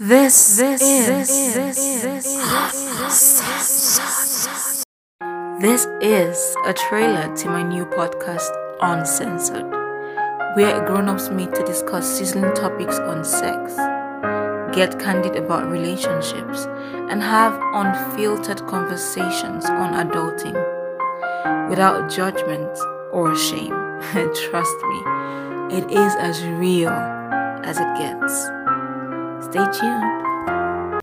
This, this, this, this, this, this is a trailer to my new podcast, Uncensored, where grown ups meet to discuss sizzling topics on sex, get candid about relationships, and have unfiltered conversations on adulting without judgment or shame. Trust me, it is as real as it gets. Stay tuned.